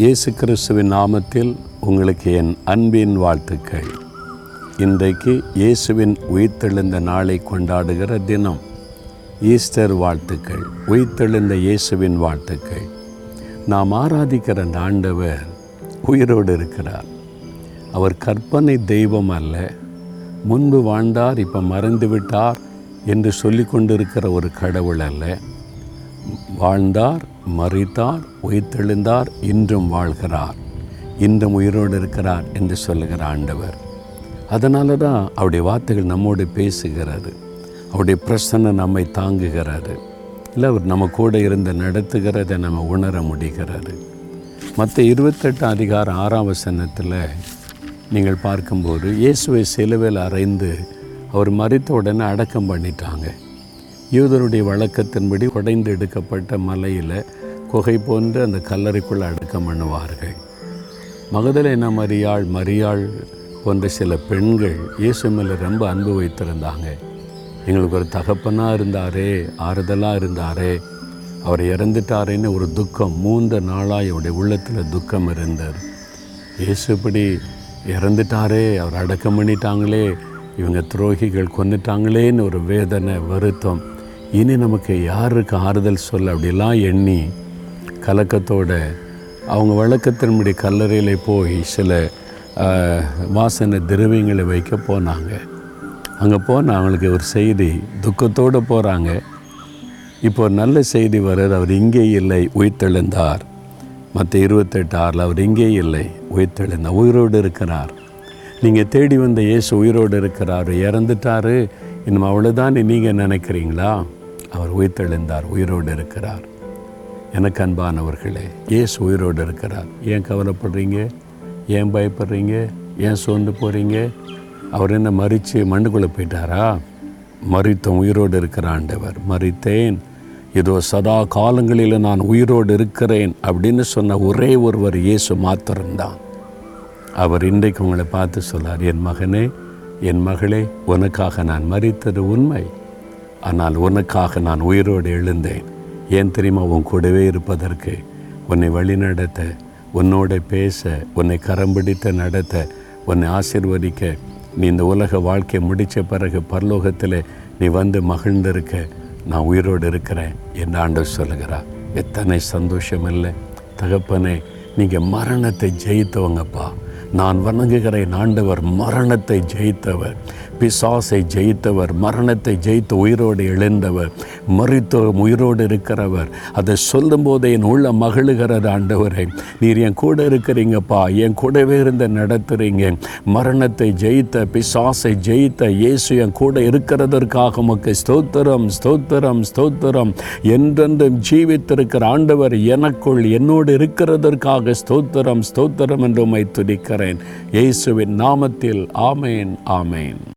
இயேசு கிறிஸ்துவின் நாமத்தில் உங்களுக்கு என் அன்பின் வாழ்த்துக்கள். இன்றைக்கு இயேசுவின் உயிர்த்தெழுந்த நாளை கொண்டாடுகிற தினம். ஈஸ்டர் வாழ்த்துக்கள் உயிர்த்தெழுந்த இயேசுவின் வாழ்த்துக்கள். நாம் ஆராதிக்கிற அந்த ஆண்டவர் உயிரோடு இருக்கிறார். அவர் கற்பனை தெய்வம் அல்ல. முன்பு வாழ்ந்தார் இப்போ மறந்துவிட்டார் என்று சொல்லி கொண்டிருக்கிற ஒரு கடவுள் அல்ல. வாழ்ந்தார் மறித்தார் உயிர்த்தெழுந்தார் இன்றும் வாழ்கிறார். இன்றும் உயிரோடு இருக்கிறார் என்று சொல்லுகிற ஆண்டவர். அதனால தான் அவருடைய வார்த்தைகள் நம்மோடு பேசுகிறது. அவருடைய பிரசன்னம் நம்மை தாங்குகிறாரு இல்லை அவர் நம்ம கூட இருந்து நடத்துகிறதை நம்ம உணர முடிகிறது. மற்ற இருபத்தெட்டு அதிகார ஆறாம் வசனத்தில் நீங்கள் பார்க்கும்போது இயேசுவை சிலுவையில் அறைந்து அவர் மறித்த உடனே அடக்கம் பண்ணிட்டாங்க. யூதருடைய வழக்கத்தின்படி உடைந்து எடுக்கப்பட்ட மலையில் குகை போன்று அந்த கல்லறைக்குள் அடக்கம் பண்ணுவார்கள். மகதலேனா மரியாள்? மரியாள் போன்ற சில பெண்கள் இயேசு மேலே ரொம்ப அன்பு வைத்திருந்தாங்க. எங்களுக்கு ஒரு தகப்பனாக இருந்தாரே ஆறுதலாக இருந்தாரே அவர் இறந்துட்டாரேன்னு ஒரு துக்கம் மூன்று நாளாக என்னுடைய உள்ளத்தில் துக்கம் இருந்தார் இயேசு இப்படி இறந்துட்டாரே அவர் அடக்கம் பண்ணிட்டாங்களே இவங்க துரோகிகள் கொண்டுட்டாங்களேன்னு ஒரு வேதனை வருத்தம். இனி நமக்கு யாருக்கு ஆறுதல் சொல்ல அப்படிலாம் எண்ணி கலக்கத்தோட அவங்க வழக்கத்தின்படி கல்லறையில் போய் சில வாசனை திரவியங்களை வைக்க போனாங்க. அங்கே போனால் அவங்களுக்கு ஒரு செய்தி துக்கத்தோடு போகிறாங்க இப்போ ஒரு நல்ல செய்தி வர்றது அவர் இங்கே இல்லை உயிர்த்தெழுந்தார். மற்ற இருபத்தெட்டு ஆறில் அவர் இங்கே இல்லை உயிர்த்தெழுந்தார் உயிரோடு இருக்கிறார். நீங்கள் தேடி வந்த இயேசு உயிரோடு இருக்கிறார் இறந்துட்டாரு. இன்னும் அவ்வளோதான் நீங்கள் நினைக்கிறீங்களா? அவர் உயிர்த்தெழுந்தார் உயிரோடு இருக்கிறார். எனக்கு அன்பானவர்களே இயேசு உயிரோடு இருக்கிறார். ஏன் கவலைப்படுறீங்க? ஏன் பயப்படுறீங்க? ஏன் சோர்ந்து போகிறீங்க அவர் என்ன மறித்து மண்ணுக்குள்ளே போயிட்டாரா? மறித்த உயிரோடு இருக்கிற ஆண்டவர் மறித்தேன் இதோ சதா காலங்களில் நான் உயிரோடு இருக்கிறேன் அப்படின்னு சொன்ன ஒரே ஒருவர் இயேசு மாத்திரம்தான். அவர் இன்றைக்கு உங்களை பார்த்து சொல்லார் என் மகனே என் மகளே உனக்காக நான் மறித்தது உண்மை. ஆனால் உனக்காக நான் உயிரோடு எழுந்தேன். ஏன் தெரியுமா? உன் கூடவே இருப்பதற்கு. உன்னை வழிநடத்த உன்னோட பேச உன்னை கரம் பிடித்து நடத்த உன்னை ஆசிர்வதிக்க. நீ இந்த உலக வாழ்க்கையை முடித்த பிறகு பரலோகத்தில் நீ வந்து மகிழ்ந்திருக்க. நான் உயிரோடு இருக்கிறேன் என்று ஆண்டவர் சொல்லுகிறா எத்தனை சந்தோஷம் இல்லை தகப்பனே நீங்கள் மரணத்தை ஜெயித்தவங்கப்பா. நான் வணங்குகிறேன் ஆண்டவர் மரணத்தை ஜெயித்தவர். பிசாசை ஜெயித்தவர் மரணத்தை ஜெயித்து உயிரோடு எழுந்தவர் மறித்து உயிரோடு இருக்கிறவர். அதை சொல்லும்போது என் உள்ள மகிழுகிறது ஆண்டவரே. நீர் என் கூட இருக்கிறீங்கப்பா என் கூடவே இருந்து நடத்துகிறீங்க மரணத்தை ஜெயித்த பிசாசை ஜெயித்த இயேசு என் கூட இருக்கிறதற்காக உமக்கு ஸ்தோத்திரம் ஸ்தோத்திரம் ஸ்தோத்திரம். என்றென்றும் ஜீவித்திருக்கிற ஆண்டவர் எனக்குள் என்னோடு இருக்கிறதற்காக ஸ்தோத்திரம் ஸ்தோத்திரம் என்று உம்மை துதிக்கிறேன். இயேசுவின் நாமத்தில் ஆமேன் ஆமேன்.